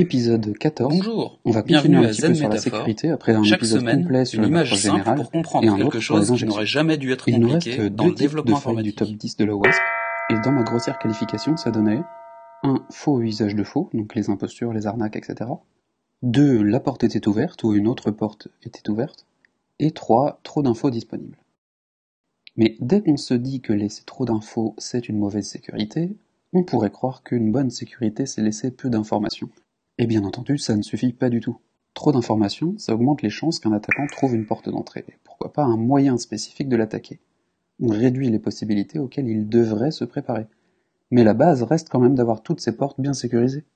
Épisode 14. Bonjour, On va continuer un à petit peu sur la sécurité après un Chaque épisode semaine, complet sur une le image approche simple générale pour comprendre et un quelque chose qui n'aurait jamais dû être Il nous compliqué reste dans deux le types de développement feuilles du top 10 de la WASP et dans ma grossière qualification ça donnait un faux usage de faux, donc les impostures, les arnaques, etc. 2. La porte était ouverte ou une autre porte était ouverte. Et 3. Trop d'infos disponibles. Mais dès qu'on se dit que laisser trop d'infos c'est une mauvaise sécurité, on pourrait croire qu'une bonne sécurité c'est laisser peu d'informations. Et bien entendu, ça ne suffit pas du tout. Trop d'informations, ça augmente les chances qu'un attaquant trouve une porte d'entrée, et pourquoi pas un moyen spécifique de l'attaquer. On réduit les possibilités auxquelles il devrait se préparer. Mais la base reste quand même d'avoir toutes ces portes bien sécurisées.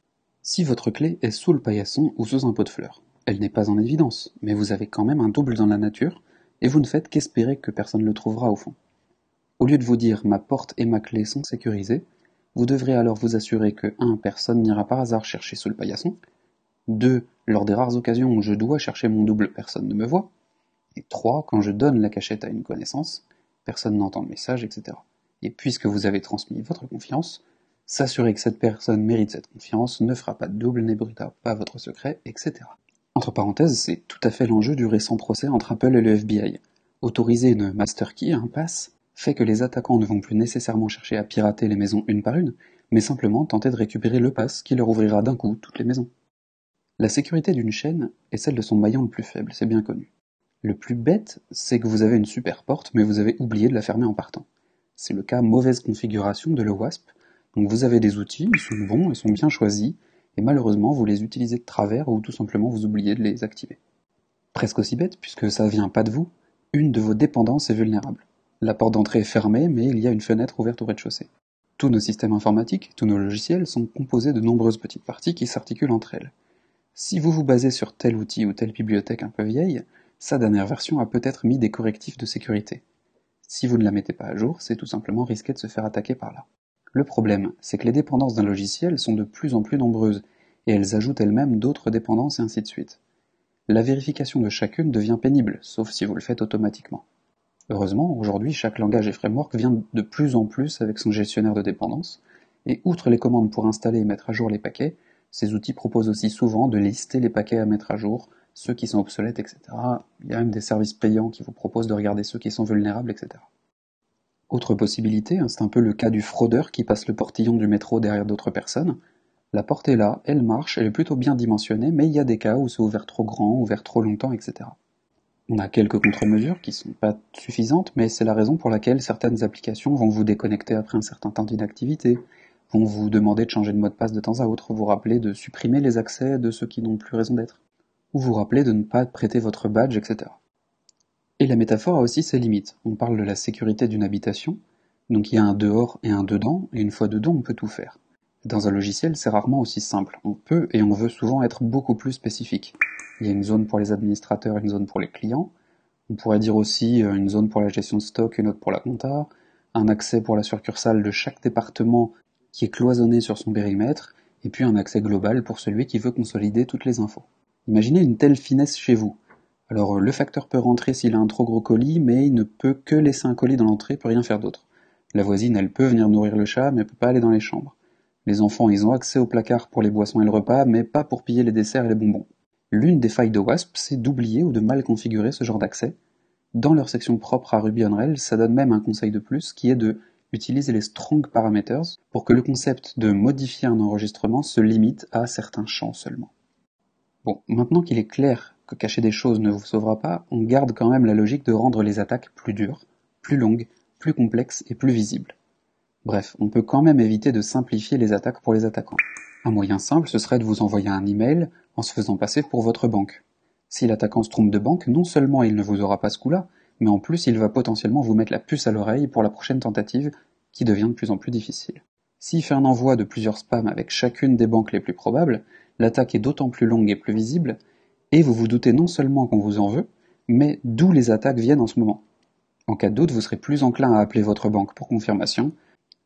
Si votre clé est sous le paillasson ou sous un pot de fleurs, elle n'est pas en évidence, mais vous avez quand même un double dans la nature, et vous ne faites qu'espérer que personne le trouvera au fond. Au lieu de vous dire ma porte et ma clé sont sécurisées, vous devrez alors vous assurer que 1. Personne n'ira par hasard chercher sous le paillasson, 2. Lors des rares occasions où je dois chercher mon double, personne ne me voit, et 3. Quand je donne la cachette à une connaissance, personne n'entend le message, etc. Et puisque vous avez transmis votre confiance, s'assurer que cette personne mérite cette confiance, ne fera pas de double, n'ébruitera pas votre secret, etc. Entre parenthèses, c'est tout à fait l'enjeu du récent procès entre Apple et le FBI. Autoriser une master key, un pass, fait que les attaquants ne vont plus nécessairement chercher à pirater les maisons une par une, mais simplement tenter de récupérer le pass qui leur ouvrira d'un coup toutes les maisons. La sécurité d'une chaîne est celle de son maillon le plus faible, c'est bien connu. Le plus bête, c'est que vous avez une super porte, mais vous avez oublié de la fermer en partant. C'est le cas mauvaise configuration de le WASP, donc vous avez des outils, ils sont bons, ils sont bien choisis, et malheureusement vous les utilisez de travers ou tout simplement vous oubliez de les activer. Presque aussi bête, puisque ça vient pas de vous, une de vos dépendances est vulnérable. La porte d'entrée est fermée, mais il y a une fenêtre ouverte au rez-de-chaussée. Tous nos systèmes informatiques, tous nos logiciels sont composés de nombreuses petites parties qui s'articulent entre elles. Si vous vous basez sur tel outil ou telle bibliothèque un peu vieille, sa dernière version a peut-être mis des correctifs de sécurité. Si vous ne la mettez pas à jour, c'est tout simplement risqué de se faire attaquer par là. Le problème, c'est que les dépendances d'un logiciel sont de plus en plus nombreuses, et elles ajoutent elles-mêmes d'autres dépendances et ainsi de suite. La vérification de chacune devient pénible, sauf si vous le faites automatiquement. Heureusement, aujourd'hui, chaque langage et framework vient de plus en plus avec son gestionnaire de dépendances, et outre les commandes pour installer et mettre à jour les paquets, ces outils proposent aussi souvent de lister les paquets à mettre à jour, ceux qui sont obsolètes, etc. Il y a même des services payants qui vous proposent de regarder ceux qui sont vulnérables, etc. Autre possibilité, hein, c'est un peu le cas du fraudeur qui passe le portillon du métro derrière d'autres personnes. La porte est là, elle marche, elle est plutôt bien dimensionnée, mais il y a des cas où c'est ouvert trop grand, ouvert trop longtemps, etc. On a quelques contre-mesures qui sont pas suffisantes, mais c'est la raison pour laquelle certaines applications vont vous déconnecter après un certain temps d'inactivité, vont vous demander de changer de mot de passe de temps à autre, vous rappeler de supprimer les accès de ceux qui n'ont plus raison d'être, ou vous rappeler de ne pas prêter votre badge, etc. Et la métaphore a aussi ses limites. On parle de la sécurité d'une habitation, donc il y a un dehors et un dedans, et une fois dedans, on peut tout faire. Dans un logiciel, c'est rarement aussi simple. On peut et on veut souvent être beaucoup plus spécifique. Il y a une zone pour les administrateurs, une zone pour les clients. On pourrait dire aussi euh, une zone pour la gestion de stock, une autre pour la compta, un accès pour la succursale de chaque département qui est cloisonné sur son périmètre, et puis un accès global pour celui qui veut consolider toutes les infos. Imaginez une telle finesse chez vous. Alors le facteur peut rentrer s'il a un trop gros colis, mais il ne peut que laisser un colis dans l'entrée, peut rien faire d'autre. La voisine, elle peut venir nourrir le chat, mais elle peut pas aller dans les chambres. Les enfants, ils ont accès au placard pour les boissons et le repas, mais pas pour piller les desserts et les bonbons. L'une des failles de WASP, c'est d'oublier ou de mal configurer ce genre d'accès. Dans leur section propre à Ruby on Rails, ça donne même un conseil de plus, qui est de utiliser les strong parameters pour que le concept de modifier un enregistrement se limite à certains champs seulement. Bon, maintenant qu'il est clair que cacher des choses ne vous sauvera pas, on garde quand même la logique de rendre les attaques plus dures, plus longues, plus complexes et plus visibles. Bref, on peut quand même éviter de simplifier les attaques pour les attaquants. Un moyen simple, ce serait de vous envoyer un email en se faisant passer pour votre banque. Si l'attaquant se trompe de banque, non seulement il ne vous aura pas ce coup-là, mais en plus il va potentiellement vous mettre la puce à l'oreille pour la prochaine tentative, qui devient de plus en plus difficile. S'il fait un envoi de plusieurs spams avec chacune des banques les plus probables, l'attaque est d'autant plus longue et plus visible, et vous vous doutez non seulement qu'on vous en veut, mais d'où les attaques viennent en ce moment. En cas de doute, vous serez plus enclin à appeler votre banque pour confirmation,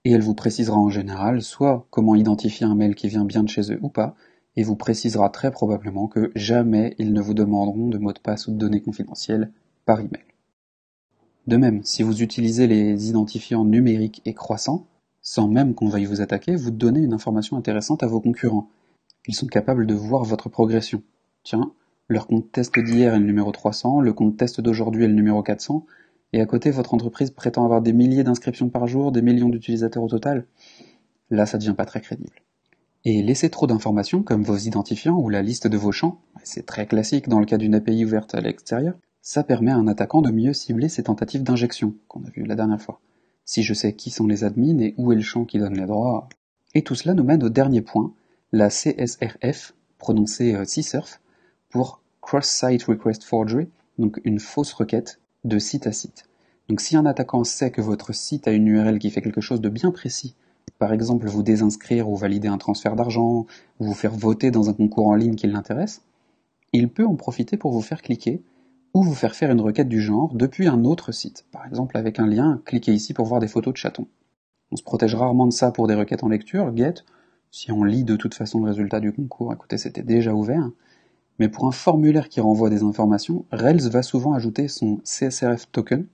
et elle vous précisera en général soit comment identifier un mail qui vient bien de chez eux ou pas, et vous précisera très probablement que jamais ils ne vous demanderont de mot de passe ou de données confidentielles par email. De même, si vous utilisez les identifiants numériques et croissants, sans même qu'on veuille vous attaquer, vous donnez une information intéressante à vos concurrents. Ils sont capables de voir votre progression. Tiens, leur compte test d'hier est le numéro 300, le compte test d'aujourd'hui est le numéro 400, et à côté, votre entreprise prétend avoir des milliers d'inscriptions par jour, des millions d'utilisateurs au total. Là, ça devient pas très crédible. Et laisser trop d'informations, comme vos identifiants ou la liste de vos champs, c'est très classique dans le cas d'une API ouverte à l'extérieur, ça permet à un attaquant de mieux cibler ses tentatives d'injection, qu'on a vu la dernière fois. Si je sais qui sont les admins et où est le champ qui donne les droits. Et tout cela nous mène au dernier point, la CSRF, prononcée euh, CSRF, pour Cross-Site Request Forgery, donc une fausse requête de site à site. Donc si un attaquant sait que votre site a une URL qui fait quelque chose de bien précis, par exemple vous désinscrire ou valider un transfert d'argent, ou vous faire voter dans un concours en ligne qui l'intéresse, il peut en profiter pour vous faire cliquer ou vous faire faire une requête du genre depuis un autre site, par exemple avec un lien, cliquez ici pour voir des photos de chatons. On se protège rarement de ça pour des requêtes en lecture, get, si on lit de toute façon le résultat du concours, écoutez, c'était déjà ouvert, mais pour un formulaire qui renvoie des informations, Rails va souvent ajouter son CSRF token,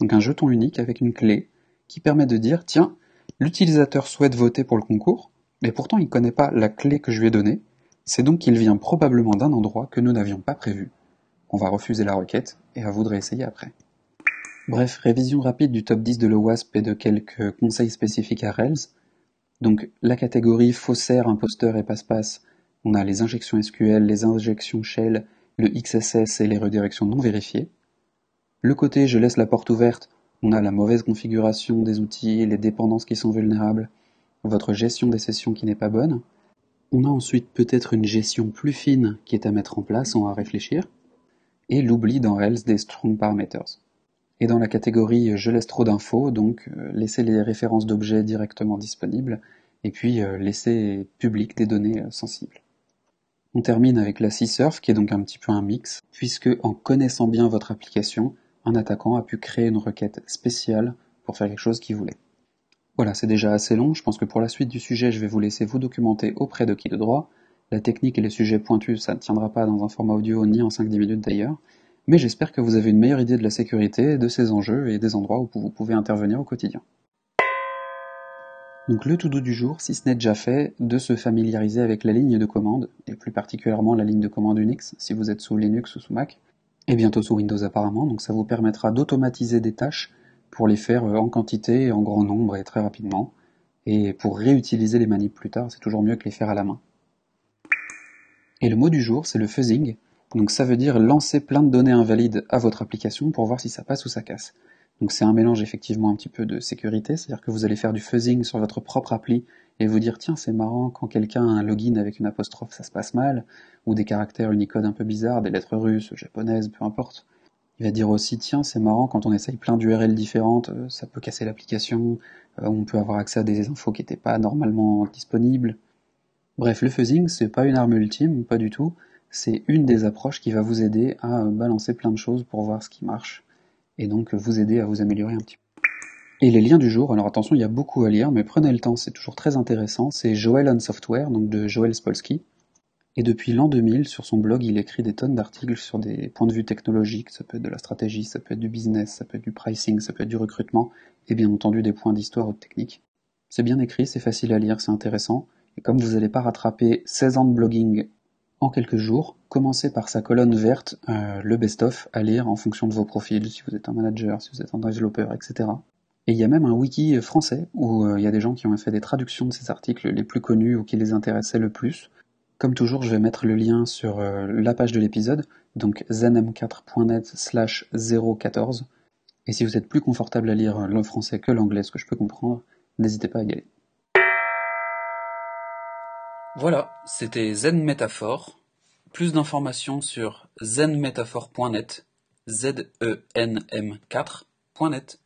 donc un jeton unique avec une clé, qui permet de dire, tiens, l'utilisateur souhaite voter pour le concours, mais pourtant il ne connaît pas la clé que je lui ai donnée, c'est donc qu'il vient probablement d'un endroit que nous n'avions pas prévu. On va refuser la requête, et à vous de réessayer après. Bref, révision rapide du top 10 de l'OWASP et de quelques conseils spécifiques à Rails. Donc, la catégorie faussaire, imposteur et passe-passe, on a les injections SQL, les injections shell, le XSS et les redirections non vérifiées. Le côté je laisse la porte ouverte, on a la mauvaise configuration des outils, les dépendances qui sont vulnérables, votre gestion des sessions qui n'est pas bonne. On a ensuite peut-être une gestion plus fine qui est à mettre en place, on va réfléchir. Et l'oubli dans Rails des strong parameters. Et dans la catégorie je laisse trop d'infos, donc euh, laisser les références d'objets directement disponibles, et puis euh, laisser public des données euh, sensibles. On termine avec la C-Surf, qui est donc un petit peu un mix, puisque en connaissant bien votre application, un attaquant a pu créer une requête spéciale pour faire quelque chose qu'il voulait. Voilà, c'est déjà assez long, je pense que pour la suite du sujet, je vais vous laisser vous documenter auprès de qui de droit. La technique et les sujets pointus, ça ne tiendra pas dans un format audio ni en 5-10 minutes d'ailleurs, mais j'espère que vous avez une meilleure idée de la sécurité, de ces enjeux et des endroits où vous pouvez intervenir au quotidien. Donc le tout doux du jour, si ce n'est déjà fait, de se familiariser avec la ligne de commande, et plus particulièrement la ligne de commande Unix, si vous êtes sous Linux ou sous Mac, et bientôt sous Windows apparemment, donc ça vous permettra d'automatiser des tâches pour les faire euh, en quantité, en grand nombre et très rapidement, et pour réutiliser les manips plus tard, c'est toujours mieux que les faire à la main. Et le mot du jour, c'est le fuzzing, donc ça veut dire lancer plein de données invalides à votre application pour voir si ça passe ou ça casse. Donc c'est un mélange effectivement un petit peu de sécurité, c'est-à-dire que vous allez faire du fuzzing sur votre propre appli et vous dire tiens c'est marrant quand quelqu'un a un login avec une apostrophe ça se passe mal, ou des caractères Unicode un peu bizarres, des lettres russes, japonaises, peu importe. Il va dire aussi tiens c'est marrant quand on essaye plein d'URL différentes, euh, ça peut casser l'application, euh, on peut avoir accès à des infos qui n'étaient pas normalement disponibles. Bref, le fuzzing c'est pas une arme ultime, pas du tout, c'est une des approches qui va vous aider à balancer plein de choses pour voir ce qui marche et donc vous aider à vous améliorer un petit peu. Et les liens du jour, alors attention, il y a beaucoup à lire, mais prenez le temps, c'est toujours très intéressant. C'est Joel on Software, donc de Joel Spolsky. Et depuis l'an 2000, sur son blog, il écrit des tonnes d'articles sur des points de vue technologiques, ça peut être de la stratégie, ça peut être du business, ça peut être du pricing, ça peut être du recrutement, et bien entendu des points d'histoire ou de technique. C'est bien écrit, c'est facile à lire, c'est intéressant, et comme vous n'allez pas rattraper 16 ans de blogging en quelques jours, commencez par sa colonne verte, euh, le best-of, à lire en fonction de vos profils, si vous êtes un manager, si vous êtes un développeur, etc. Et il y a même un wiki français où euh, il y a des gens qui ont fait des traductions de ces articles les plus connus ou qui les intéressaient le plus. Comme toujours, je vais mettre le lien sur euh, la page de l'épisode, donc zenm4.net slash 014. Et si vous êtes plus confortable à lire le français que l'anglais, ce que je peux comprendre, n'hésitez pas à y aller. Voilà, c'était Zen Métaphore. Plus d'informations sur zenmetaphore.net, z e n m 4.net.